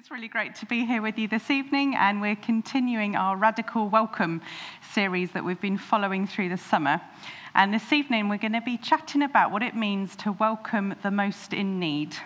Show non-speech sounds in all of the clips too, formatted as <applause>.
It's really great to be here with you this evening, and we're continuing our Radical Welcome series that we've been following through the summer. And this evening, we're going to be chatting about what it means to welcome the most in need.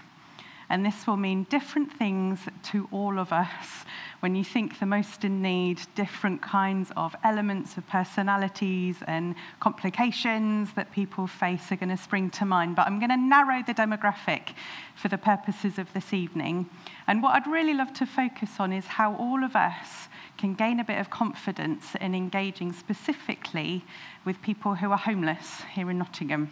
And this will mean different things to all of us. When you think the most in need, different kinds of elements of personalities and complications that people face are going to spring to mind. But I'm going to narrow the demographic for the purposes of this evening. And what I'd really love to focus on is how all of us can gain a bit of confidence in engaging specifically with people who are homeless here in Nottingham.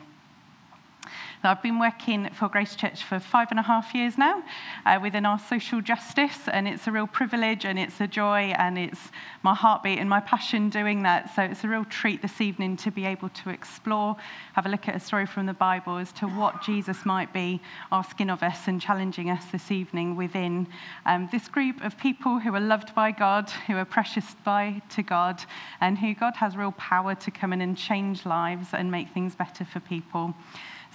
I've been working for Grace Church for five and a half years now uh, within our social justice, and it's a real privilege and it's a joy and it's my heartbeat and my passion doing that. So it's a real treat this evening to be able to explore, have a look at a story from the Bible as to what Jesus might be asking of us and challenging us this evening within um, this group of people who are loved by God, who are precious by to God, and who God has real power to come in and change lives and make things better for people.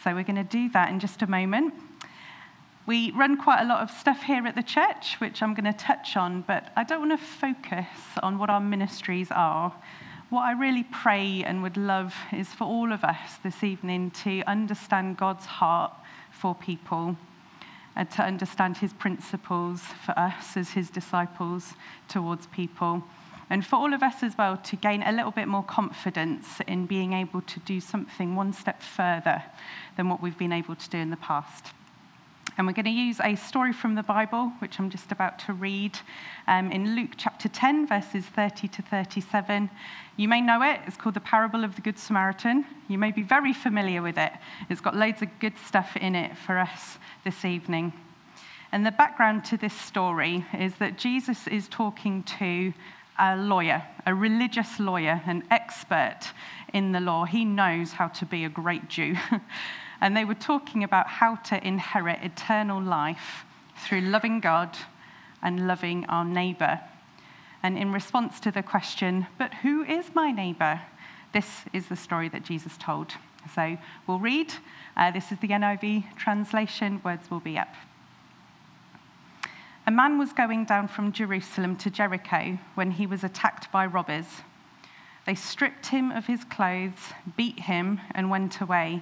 So we're going to do that in just a moment. We run quite a lot of stuff here at the church, which I'm going to touch on, but I don't want to focus on what our ministries are. What I really pray and would love is for all of us this evening to understand God's heart for people and to understand his principles for us as his disciples towards people and for all of us as well to gain a little bit more confidence in being able to do something one step further than what we've been able to do in the past. And we're going to use a story from the Bible, which I'm just about to read um, in Luke chapter 10, verses 30 to 37. You may know it. It's called the Parable of the Good Samaritan. You may be very familiar with it. It's got loads of good stuff in it for us this evening. And the background to this story is that Jesus is talking to a lawyer, a religious lawyer, an expert in the law. He knows how to be a great Jew. <laughs> and they were talking about how to inherit eternal life through loving God and loving our neighbor. And in response to the question, but who is my neighbor? This is the story that Jesus told. So we'll read. Uh, this is the NIV translation. Words will be up. A man was going down from Jerusalem to Jericho when he was attacked by robbers. They stripped him of his clothes, beat him, and went away,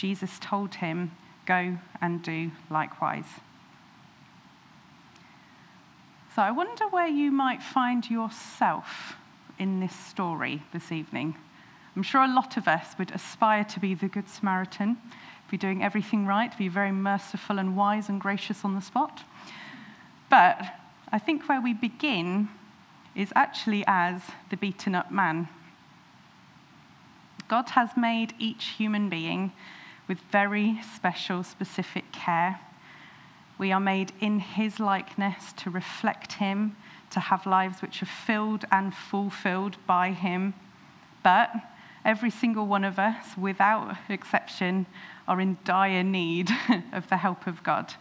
Jesus told him, Go and do likewise. So I wonder where you might find yourself in this story this evening. I'm sure a lot of us would aspire to be the Good Samaritan be doing everything right, be very merciful and wise and gracious on the spot. But I think where we begin is actually as the beaten up man. God has made each human being with very special, specific care. We are made in his likeness to reflect him, to have lives which are filled and fulfilled by him. But every single one of us, without exception, are in dire need <laughs> of the help of God.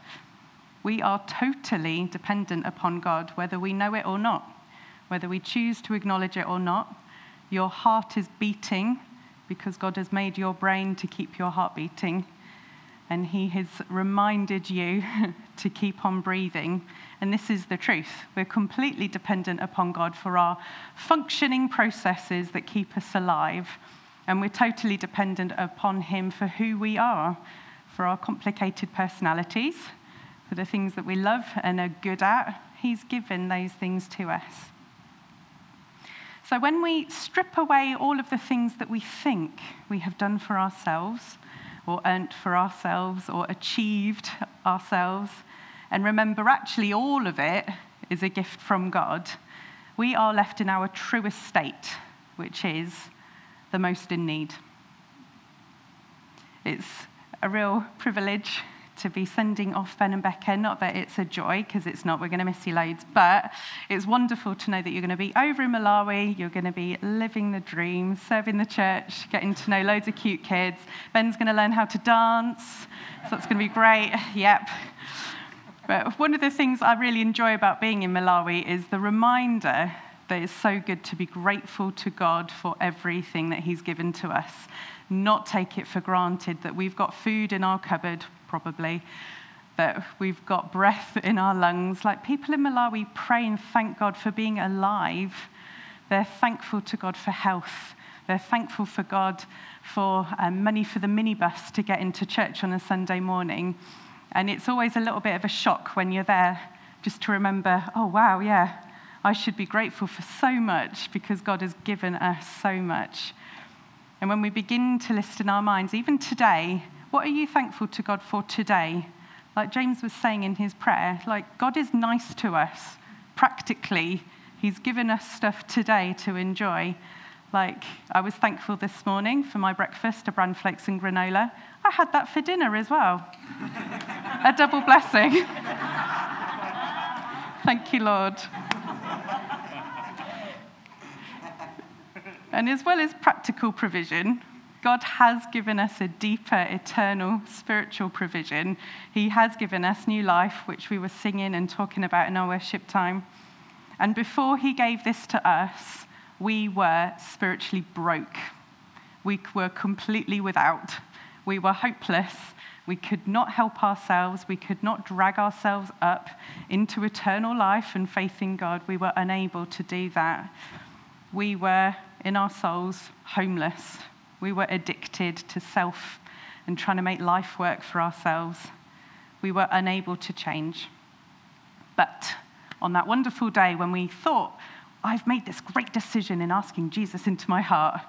We are totally dependent upon God, whether we know it or not, whether we choose to acknowledge it or not. Your heart is beating because God has made your brain to keep your heart beating. And He has reminded you <laughs> to keep on breathing. And this is the truth. We're completely dependent upon God for our functioning processes that keep us alive and we're totally dependent upon Him for who we are, for our complicated personalities, for the things that we love and are good at. He's given those things to us. So when we strip away all of the things that we think we have done for ourselves, or earned for ourselves, or achieved ourselves, and remember actually all of it is a gift from God, we are left in our truest state, which is the most in need. It's a real privilege to be sending off Ben and Becca. Not that it's a joy, because it's not, we're going to miss you loads, but it's wonderful to know that you're going to be over in Malawi, you're going to be living the dream, serving the church, getting to know loads of cute kids. Ben's going to learn how to dance, so that's going to be great. <laughs> Yep. But one of the things I really enjoy about being in Malawi is the reminder that it's so good to be grateful to God for everything that He's given to us, not take it for granted that we've got food in our cupboard, probably, that we've got breath in our lungs. Like people in Malawi pray and thank God for being alive. They're thankful to God for health. They're thankful for God for um, money for the minibus to get into church on a Sunday morning. And it's always a little bit of a shock when you're there just to remember, oh, wow, yeah, I should be grateful for so much because God has given us so much. And when we begin to list in our minds, even today, what are you thankful to God for today? Like James was saying in his prayer, like God is nice to us practically. He's given us stuff today to enjoy. Like, I was thankful this morning for my breakfast, a bran flakes and granola. I had that for dinner as well. <laughs> a double blessing. <laughs> Thank you, Lord. and as well as practical provision, God has given us a deeper, eternal, spiritual provision. He has given us new life, which we were singing and talking about in our worship time. And before He gave this to us, we were spiritually broke. We were completely without. We were hopeless. We could not help ourselves. We could not drag ourselves up into eternal life and faith in God. We were unable to do that. We were, in our souls, homeless. We were addicted to self and trying to make life work for ourselves. We were unable to change. But on that wonderful day when we thought I've made this great decision in asking Jesus into my heart.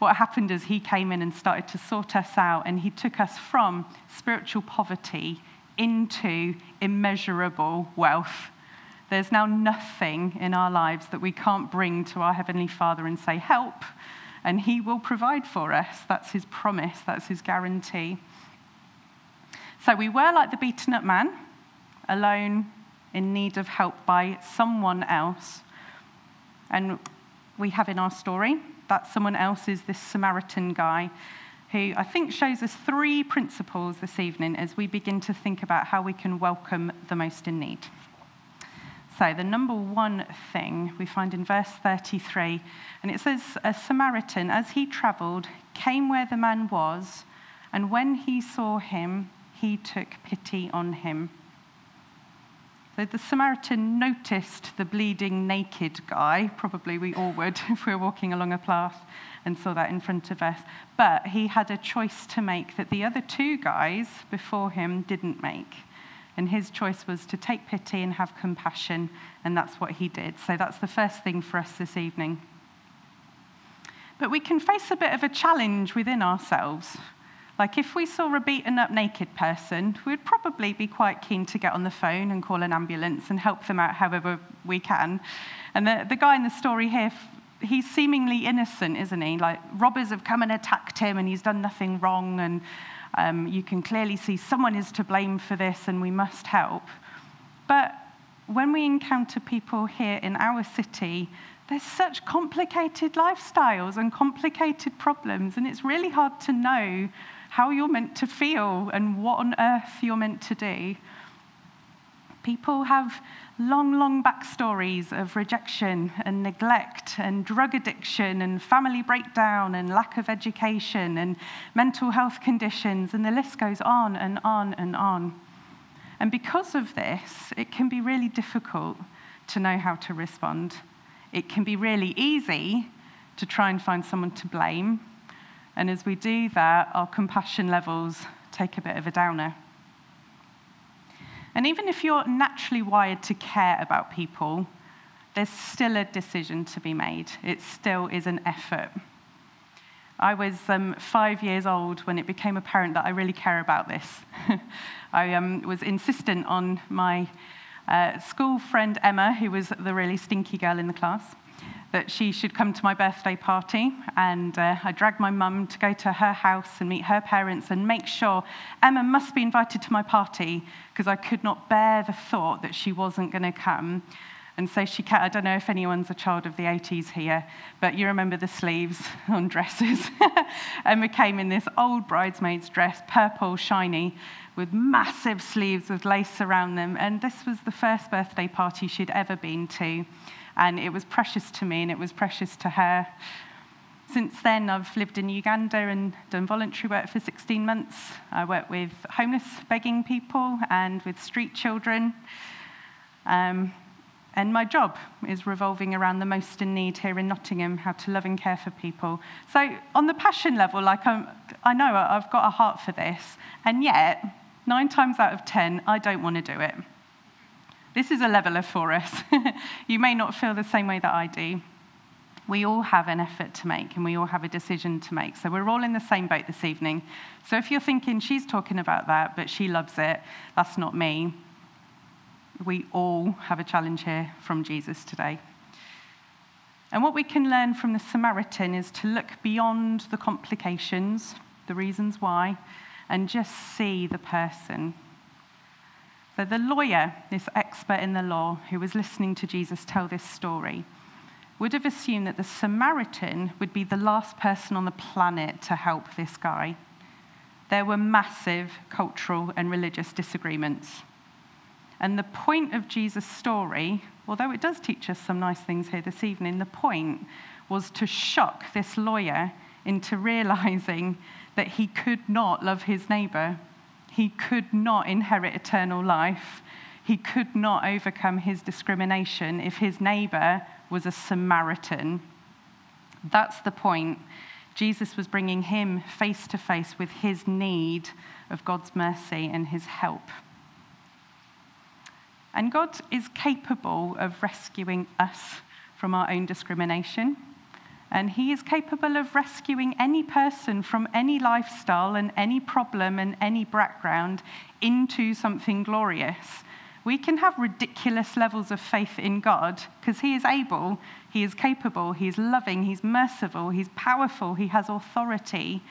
What happened is he came in and started to sort us out, and he took us from spiritual poverty into immeasurable wealth. There's now nothing in our lives that we can't bring to our Heavenly Father and say, Help, and He will provide for us. That's His promise, that's His guarantee. So we were like the beaten up man, alone, in need of help by someone else. And we have in our story that someone else is this Samaritan guy who I think shows us three principles this evening as we begin to think about how we can welcome the most in need. So, the number one thing we find in verse 33, and it says, A Samaritan, as he traveled, came where the man was, and when he saw him, he took pity on him. So the Samaritan noticed the bleeding naked guy. Probably we all would <laughs> if we were walking along a path and saw that in front of us. But he had a choice to make that the other two guys before him didn't make. And his choice was to take pity and have compassion, and that's what he did. So that's the first thing for us this evening. But we can face a bit of a challenge within ourselves like, if we saw a beaten up naked person, we'd probably be quite keen to get on the phone and call an ambulance and help them out however we can. And the, the guy in the story here, he's seemingly innocent, isn't he? Like, robbers have come and attacked him, and he's done nothing wrong, and um, you can clearly see someone is to blame for this, and we must help. But when we encounter people here in our city, there's such complicated lifestyles and complicated problems, and it's really hard to know how you're meant to feel and what on earth you're meant to do. People have long, long backstories of rejection and neglect and drug addiction and family breakdown and lack of education and mental health conditions, and the list goes on and on and on. And because of this, it can be really difficult to know how to respond. It can be really easy to try and find someone to blame and as we do that, our compassion levels take a bit of a downer. And even if you're naturally wired to care about people, there's still a decision to be made. It still is an effort. I was um, five years old when it became apparent that I really care about this. <laughs> I um, was insistent on my uh, school friend Emma, who was the really stinky girl in the class, that she should come to my birthday party. And uh, I dragged my mum to go to her house and meet her parents and make sure Emma must be invited to my party because I could not bear the thought that she wasn't going to come. And so she, I don't know if anyone's a child of the 80s here, but you remember the sleeves <laughs> on dresses. <laughs> Emma came in this old bridesmaid's dress, purple, shiny, with massive sleeves with lace around them. And this was the first birthday party she'd ever been to. And it was precious to me and it was precious to her. Since then, I've lived in Uganda and done voluntary work for 16 months. I work with homeless begging people and with street children. Um, and my job is revolving around the most in need here in Nottingham, how to love and care for people. So, on the passion level, like I'm, I know I've got a heart for this, and yet, nine times out of ten, I don't want to do it. This is a leveler for us. <laughs> you may not feel the same way that I do. We all have an effort to make and we all have a decision to make. So we're all in the same boat this evening. So if you're thinking she's talking about that, but she loves it, that's not me, we all have a challenge here from Jesus today. And what we can learn from the Samaritan is to look beyond the complications, the reasons why, and just see the person. So, the lawyer, this expert in the law who was listening to Jesus tell this story, would have assumed that the Samaritan would be the last person on the planet to help this guy. There were massive cultural and religious disagreements. And the point of Jesus' story, although it does teach us some nice things here this evening, the point was to shock this lawyer into realizing that he could not love his neighbor. He could not inherit eternal life. He could not overcome his discrimination if his neighbor was a Samaritan. That's the point. Jesus was bringing him face to face with his need of God's mercy and his help. And God is capable of rescuing us from our own discrimination. And He is capable of rescuing any person from any lifestyle and any problem and any background into something glorious. We can have ridiculous levels of faith in God because He is able, He is capable, He is loving, He's merciful, He's powerful, He has authority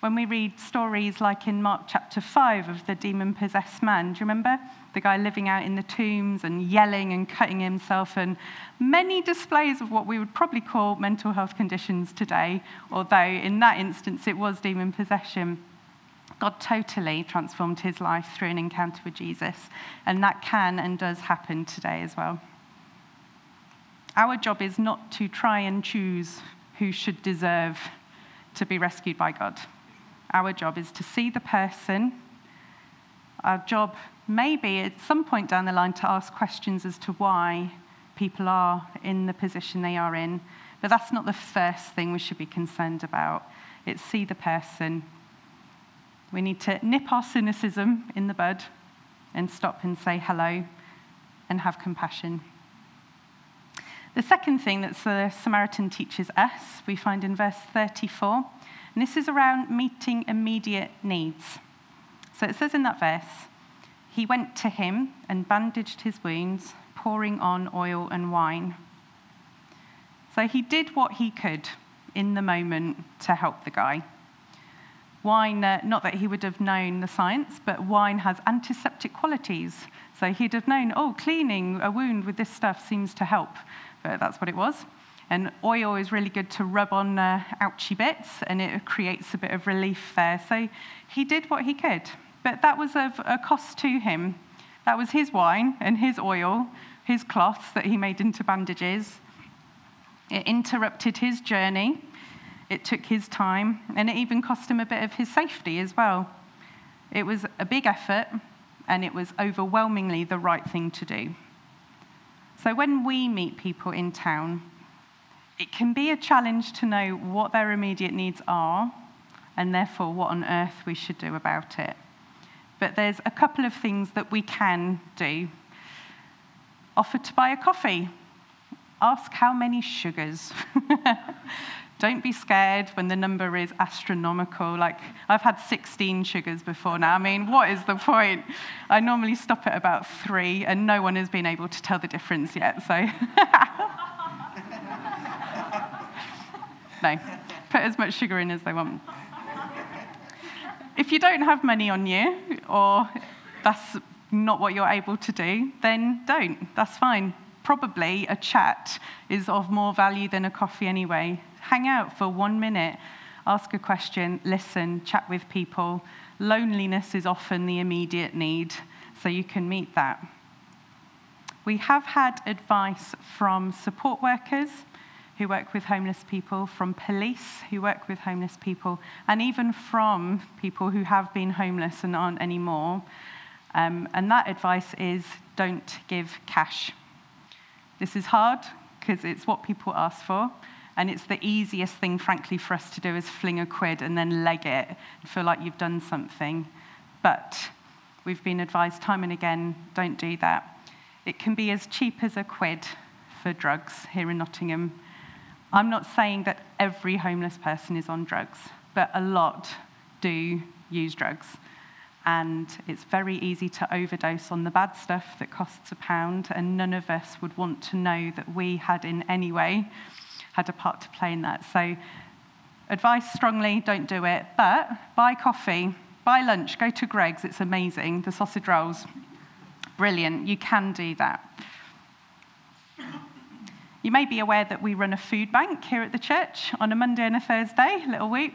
when we read stories like in Mark chapter 5 of the demon possessed man. Do you remember? The guy living out in the tombs and yelling and cutting himself, and many displays of what we would probably call mental health conditions today, although in that instance it was demon possession. God totally transformed his life through an encounter with Jesus, and that can and does happen today as well. Our job is not to try and choose who should deserve to be rescued by God. Our job is to see the person. Our job may be at some point down the line to ask questions as to why people are in the position they are in. But that's not the first thing we should be concerned about. It's see the person. We need to nip our cynicism in the bud and stop and say hello and have compassion. The second thing that the Samaritan teaches us, we find in verse 34, and this is around meeting immediate needs. So it says in that verse, he went to him and bandaged his wounds, pouring on oil and wine. So he did what he could in the moment to help the guy. Wine, uh, not that he would have known the science, but wine has antiseptic qualities. So he'd have known, oh, cleaning a wound with this stuff seems to help. But that's what it was. And oil is really good to rub on uh, ouchy bits, and it creates a bit of relief there. So he did what he could. But that was of a cost to him. That was his wine and his oil, his cloths that he made into bandages. It interrupted his journey. It took his time, and it even cost him a bit of his safety as well. It was a big effort, and it was overwhelmingly the right thing to do. So when we meet people in town, it can be a challenge to know what their immediate needs are and therefore what on earth we should do about it. but there's a couple of things that we can do. Offer to buy a coffee. Ask how many sugars. <laughs> Don't be scared when the number is astronomical. Like, I've had 16 sugars before now. I mean, what is the point? I normally stop at about three, and no one has been able to tell the difference yet, so. <laughs> no, put as much sugar in as they want. If you don't have money on you, or that's not what you're able to do, then don't. That's fine. Probably a chat is of more value than a coffee anyway hang out for one minute, ask a question, listen, chat with people. Loneliness is often the immediate need, so you can meet that. We have had advice from support workers who work with homeless people, from police who work with homeless people, and even from people who have been homeless and aren't anymore. Um, and that advice is don't give cash. This is hard because it's what people ask for. And it's the easiest thing, frankly, for us to do is fling a quid and then leg it and feel like you've done something. But we've been advised time and again don't do that. It can be as cheap as a quid for drugs here in Nottingham. I'm not saying that every homeless person is on drugs, but a lot do use drugs. And it's very easy to overdose on the bad stuff that costs a pound, and none of us would want to know that we had in any way had a part to play in that. So, advice strongly don't do it, but buy coffee, buy lunch, go to Greggs, it's amazing. The sausage rolls, brilliant. You can do that. You may be aware that we run a food bank here at the church on a Monday and a Thursday, little whoop.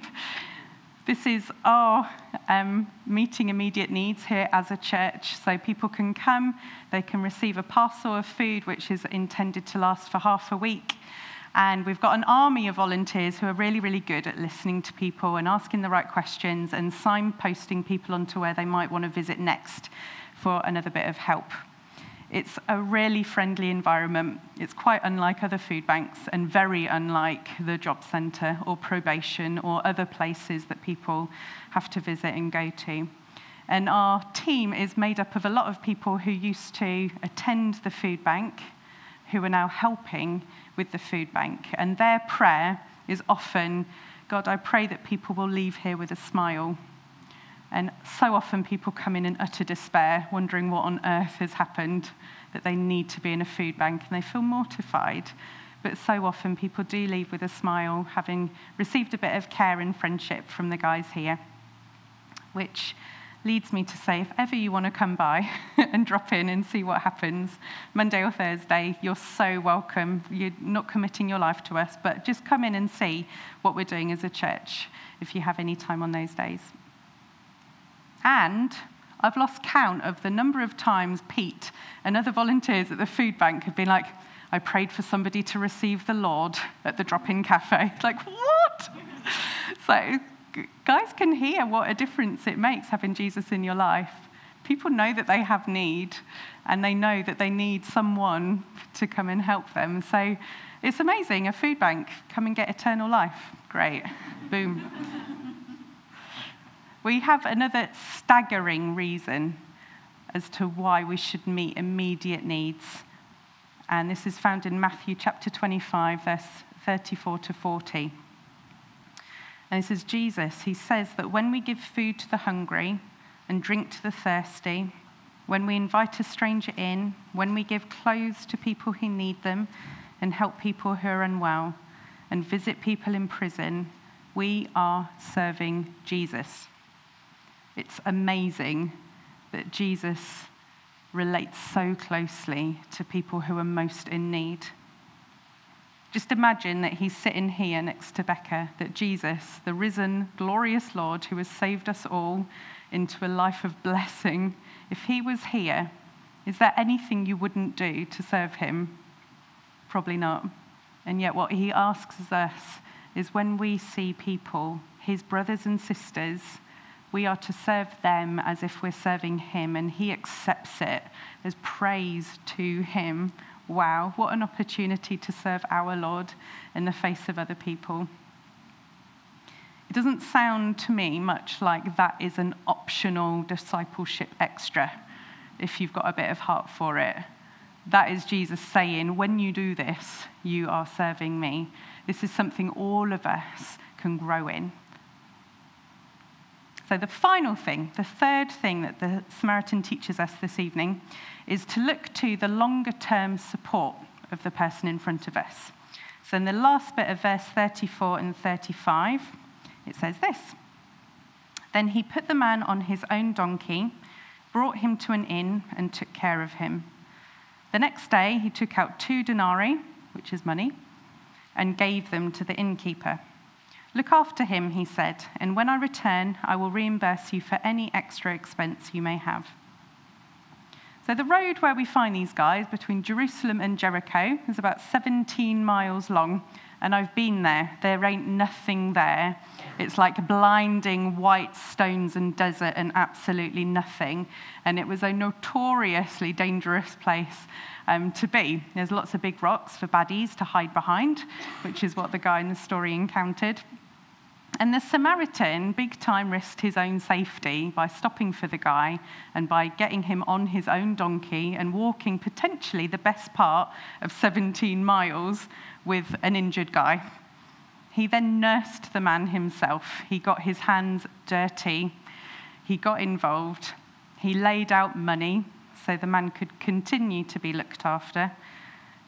This is our um, meeting immediate needs here as a church. So people can come, they can receive a parcel of food which is intended to last for half a week. And we've got an army of volunteers who are really, really good at listening to people and asking the right questions and signposting people onto where they might want to visit next for another bit of help. It's a really friendly environment. It's quite unlike other food banks and very unlike the job centre or probation or other places that people have to visit and go to. And our team is made up of a lot of people who used to attend the food bank, who are now helping with the food bank. And their prayer is often, God, I pray that people will leave here with a smile. And so often people come in in utter despair, wondering what on earth has happened, that they need to be in a food bank, and they feel mortified. But so often people do leave with a smile, having received a bit of care and friendship from the guys here, which leads me to say if ever you want to come by <laughs> and drop in and see what happens, Monday or Thursday, you're so welcome. You're not committing your life to us, but just come in and see what we're doing as a church if you have any time on those days. And I've lost count of the number of times Pete and other volunteers at the food bank have been like, I prayed for somebody to receive the Lord at the drop in cafe. <laughs> Like, what? so guys can hear what a difference it makes having Jesus in your life. People know that they have need and they know that they need someone to come and help them. So it's amazing. A food bank, come and get eternal life. Great. Boom. We have another staggering reason as to why we should meet immediate needs. And this is found in Matthew chapter 25, verse 34 to 40. And this is Jesus. He says that when we give food to the hungry and drink to the thirsty, when we invite a stranger in, when we give clothes to people who need them and help people who are unwell and visit people in prison, we are serving Jesus. It's amazing that Jesus relates so closely to people who are most in need. Just imagine that he's sitting here next to Becca, that Jesus, the risen, glorious Lord who has saved us all into a life of blessing, if he was here, is there anything you wouldn't do to serve him? Probably not. And yet, what he asks us is when we see people, his brothers and sisters, we are to serve them as if we're serving him, and he accepts it as praise to him wow, what an opportunity to serve our Lord in the face of other people. It doesn't sound to me much like that is an optional discipleship extra if you've got a bit of heart for it. That is Jesus saying, when you do this, you are serving me. This is something all of us can grow in. So, the final thing, the third thing that the Samaritan teaches us this evening, is to look to the longer term support of the person in front of us. So, in the last bit of verse 34 and 35, it says this Then he put the man on his own donkey, brought him to an inn, and took care of him. The next day, he took out two denarii, which is money, and gave them to the innkeeper. Look after him, he said, and when I return, I will reimburse you for any extra expense you may have. So, the road where we find these guys between Jerusalem and Jericho is about 17 miles long, and I've been there. There ain't nothing there. It's like blinding white stones and desert and absolutely nothing. And it was a notoriously dangerous place um, to be. There's lots of big rocks for baddies to hide behind, which is what the guy in the story encountered. And the Samaritan big time risked his own safety by stopping for the guy and by getting him on his own donkey and walking potentially the best part of 17 miles with an injured guy. He then nursed the man himself. He got his hands dirty. He got involved. He laid out money so the man could continue to be looked after.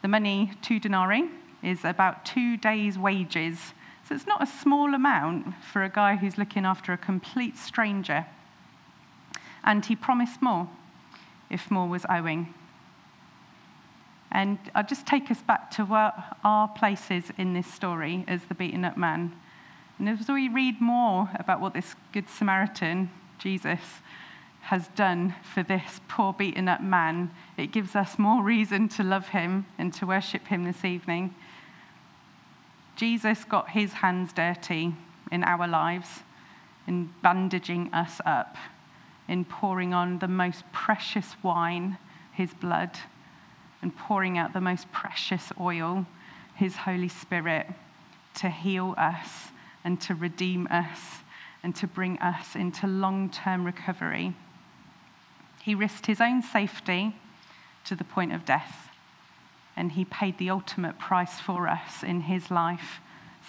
The money, two denarii, is about two days' wages so it's not a small amount for a guy who's looking after a complete stranger. And he promised more if more was owing. And I'll just take us back to where our places in this story as the beaten up man. And as we read more about what this Good Samaritan, Jesus, has done for this poor beaten up man, it gives us more reason to love him and to worship him this evening. Jesus got his hands dirty in our lives, in bandaging us up, in pouring on the most precious wine, his blood, and pouring out the most precious oil, his Holy Spirit, to heal us and to redeem us and to bring us into long term recovery. He risked his own safety to the point of death and he paid the ultimate price for us in his life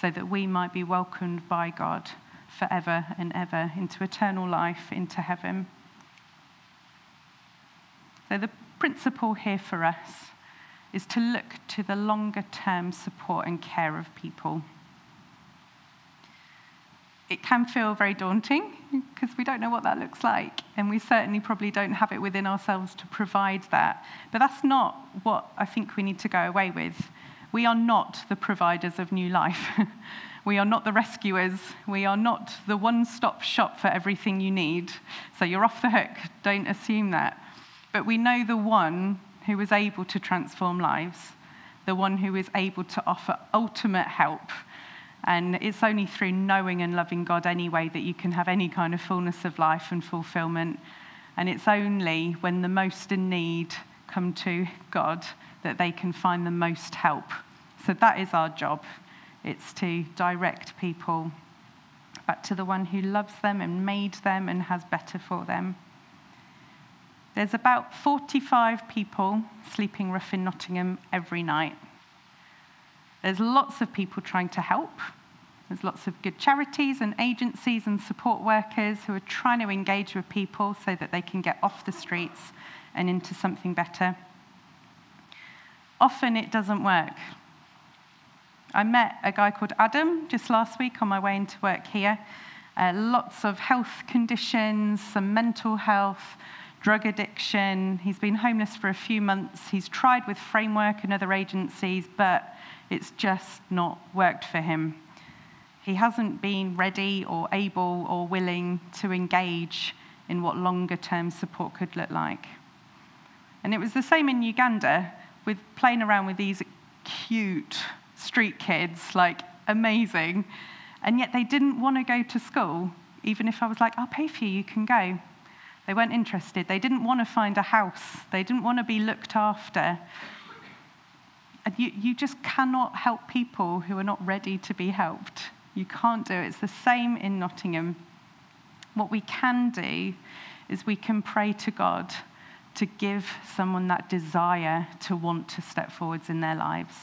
so that we might be welcomed by God forever and ever into eternal life, into heaven. So, the principle here for us is to look to the longer term support and care of people. It can feel very daunting because we don't know what that looks like, and we certainly probably don't have it within ourselves to provide that. But that's not what I think we need to go away with. We are not the providers of new life. <laughs> we are not the rescuers. We are not the one stop shop for everything you need. So you're off the hook. Don't assume that. But we know the one who is able to transform lives, the one who is able to offer ultimate help and it's only through knowing and loving God anyway that you can have any kind of fullness of life and fulfillment. And it's only when the most in need come to God that they can find the most help. So that is our job. It's to direct people back to the one who loves them and made them and has better for them. There's about 45 people sleeping rough in Nottingham every night. There's lots of people trying to help. There's lots of good charities and agencies and support workers who are trying to engage with people so that they can get off the streets and into something better. Often it doesn't work. I met a guy called Adam just last week on my way into work here. Uh, lots of health conditions, some mental health, drug addiction. He's been homeless for a few months. He's tried with Framework and other agencies, but it's just not worked for him. He hasn't been ready or able or willing to engage in what longer term support could look like. And it was the same in Uganda with playing around with these cute street kids, like amazing. And yet they didn't want to go to school, even if I was like, I'll pay for you, you can go. They weren't interested. They didn't want to find a house. They didn't want to be looked after. And you, you just cannot help people who are not ready to be helped. You can't do it. It's the same in Nottingham. What we can do is we can pray to God to give someone that desire to want to step forwards in their lives.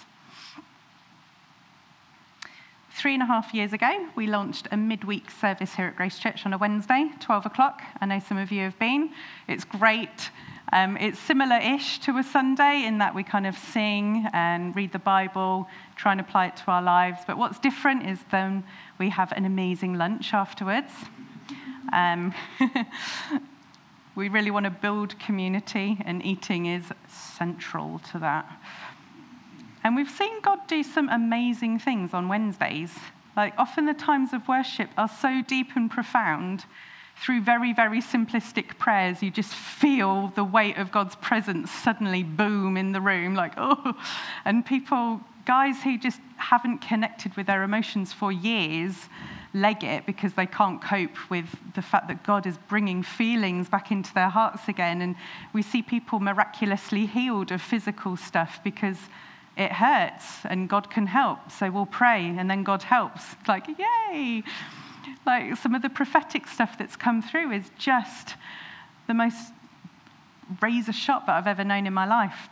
Three and a half years ago, we launched a midweek service here at Grace Church on a Wednesday, 12 o'clock. I know some of you have been. It's great. Um, it's similar ish to a Sunday in that we kind of sing and read the Bible, try and apply it to our lives. But what's different is then we have an amazing lunch afterwards. Um, <laughs> we really want to build community, and eating is central to that. And we've seen God do some amazing things on Wednesdays. Like, often the times of worship are so deep and profound. Through very, very simplistic prayers, you just feel the weight of God's presence suddenly boom in the room, like, oh. And people, guys who just haven't connected with their emotions for years, leg it because they can't cope with the fact that God is bringing feelings back into their hearts again. And we see people miraculously healed of physical stuff because it hurts and God can help. So we'll pray and then God helps. <laughs> Like, yay! Like some of the prophetic stuff that's come through is just the most razor shot that I've ever known in my life.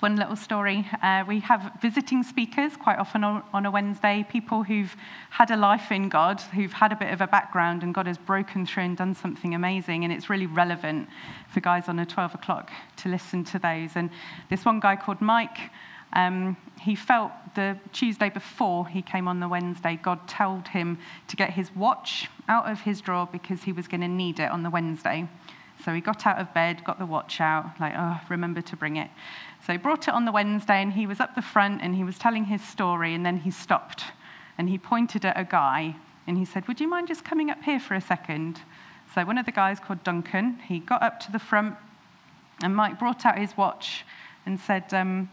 One little story uh, we have visiting speakers quite often on, on a Wednesday, people who've had a life in God, who've had a bit of a background, and God has broken through and done something amazing. And it's really relevant for guys on a 12 o'clock to listen to those. And this one guy called Mike, um, he felt the Tuesday before he came on the Wednesday, God told him to get his watch out of his drawer because he was going to need it on the Wednesday. So he got out of bed, got the watch out, like, oh, remember to bring it. So he brought it on the Wednesday, and he was up the front and he was telling his story, and then he stopped and he pointed at a guy and he said, Would you mind just coming up here for a second? So one of the guys called Duncan, he got up to the front, and Mike brought out his watch and said, um,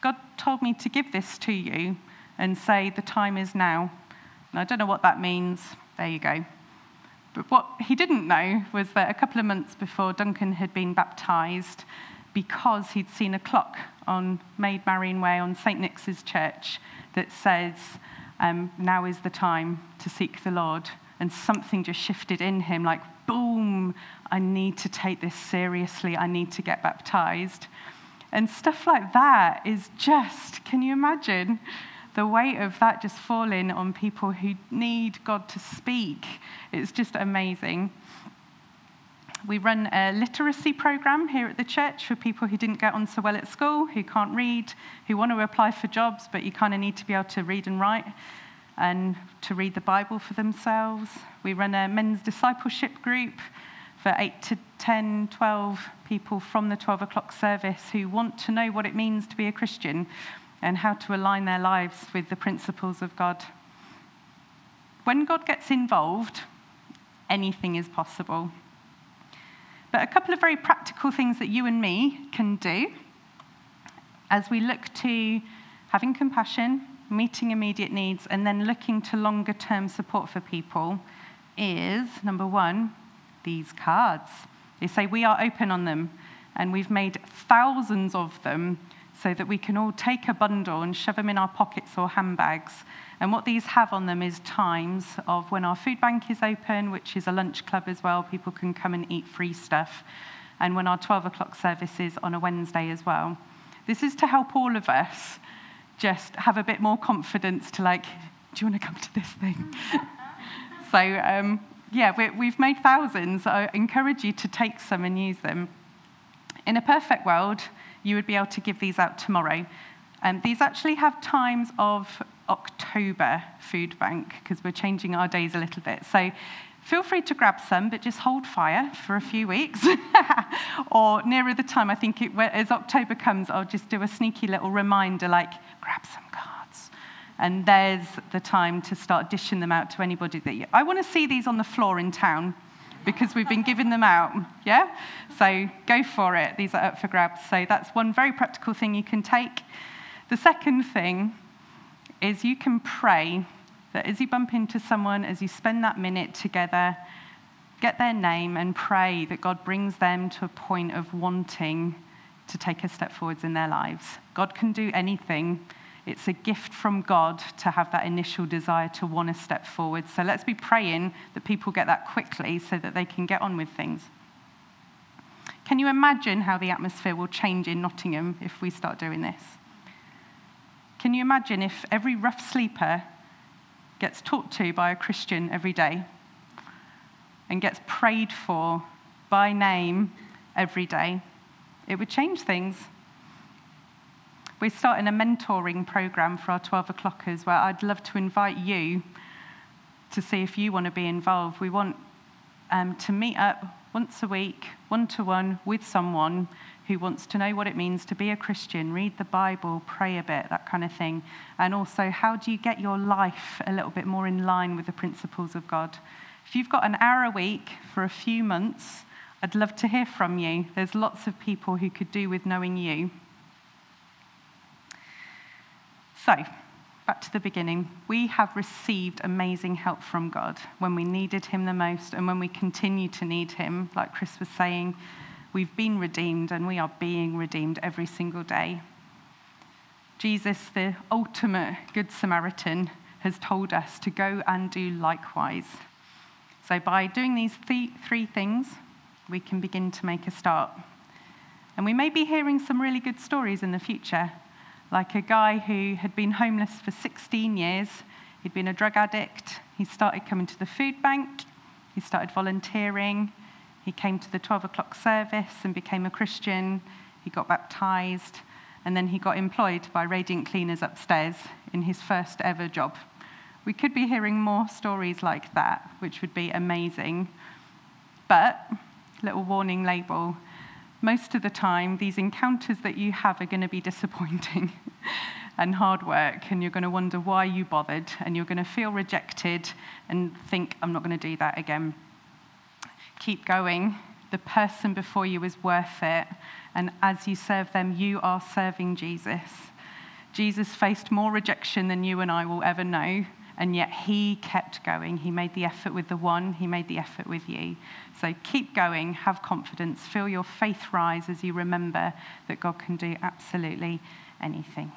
God told me to give this to you and say, The time is now. And I don't know what that means. There you go. But what he didn't know was that a couple of months before Duncan had been baptized, because he'd seen a clock on Maid Marian Way on St. Nick's church that says, um, Now is the time to seek the Lord. And something just shifted in him like, boom, I need to take this seriously. I need to get baptized. And stuff like that is just, can you imagine the weight of that just falling on people who need God to speak? It's just amazing. We run a literacy program here at the church for people who didn't get on so well at school, who can't read, who want to apply for jobs, but you kind of need to be able to read and write and to read the Bible for themselves. We run a men's discipleship group for 8 to 10, 12 people from the 12 o'clock service who want to know what it means to be a Christian and how to align their lives with the principles of God. When God gets involved, anything is possible. But a couple of very practical things that you and me can do as we look to having compassion, meeting immediate needs, and then looking to longer term support for people is number one, these cards. They say we are open on them, and we've made thousands of them so that we can all take a bundle and shove them in our pockets or handbags. And what these have on them is times of when our food bank is open, which is a lunch club as well, people can come and eat free stuff, and when our 12 o'clock service is on a Wednesday as well. This is to help all of us just have a bit more confidence to, like, do you want to come to this thing? <laughs> so, um, yeah, we have made thousands. I encourage you to take some and use them. In a perfect world, you would be able to give these out tomorrow. Um, these actually have times of October food bank because we're changing our days a little bit. So feel free to grab some, but just hold fire for a few weeks. <laughs> or nearer the time, I think it, as October comes, I'll just do a sneaky little reminder like, grab some and there's the time to start dishing them out to anybody that you. I want to see these on the floor in town because we've been giving them out. Yeah? So go for it. These are up for grabs. So that's one very practical thing you can take. The second thing is you can pray that as you bump into someone, as you spend that minute together, get their name and pray that God brings them to a point of wanting to take a step forwards in their lives. God can do anything It's a gift from God to have that initial desire to want to step forward. So let's be praying that people get that quickly so that they can get on with things. Can you imagine how the atmosphere will change in Nottingham if we start doing this? Can you imagine if every rough sleeper gets talked to by a Christian every day and gets prayed for by name every day? It would change things. We're starting a mentoring program for our 12 o'clockers where I'd love to invite you to see if you want to be involved. We want um, to meet up once a week, one to one, with someone who wants to know what it means to be a Christian, read the Bible, pray a bit, that kind of thing. And also, how do you get your life a little bit more in line with the principles of God? If you've got an hour a week for a few months, I'd love to hear from you. There's lots of people who could do with knowing you. So, back to the beginning, we have received amazing help from God when we needed Him the most and when we continue to need Him. Like Chris was saying, we've been redeemed and we are being redeemed every single day. Jesus, the ultimate Good Samaritan, has told us to go and do likewise. So, by doing these th- three things, we can begin to make a start. And we may be hearing some really good stories in the future like a guy who had been homeless for 16 years. He'd been a drug addict. He started coming to the food bank. He started volunteering. He came to the 12 o'clock service and became a Christian. He got baptized. And then he got employed by Radiant Cleaners upstairs in his first ever job. We could be hearing more stories like that, which would be amazing. But, little warning label most of the time, these encounters that you have are going to be disappointing <laughs> and hard work, and you're going to wonder why you bothered, and you're going to feel rejected and think, I'm not going to do that again. Keep going. The person before you is worth it, and as you serve them, you are serving Jesus. Jesus faced more rejection than you and I will ever know, and yet he kept going. He made the effort with the one, he made the effort with you. So keep going, have confidence, feel your faith rise as you remember that God can do absolutely anything.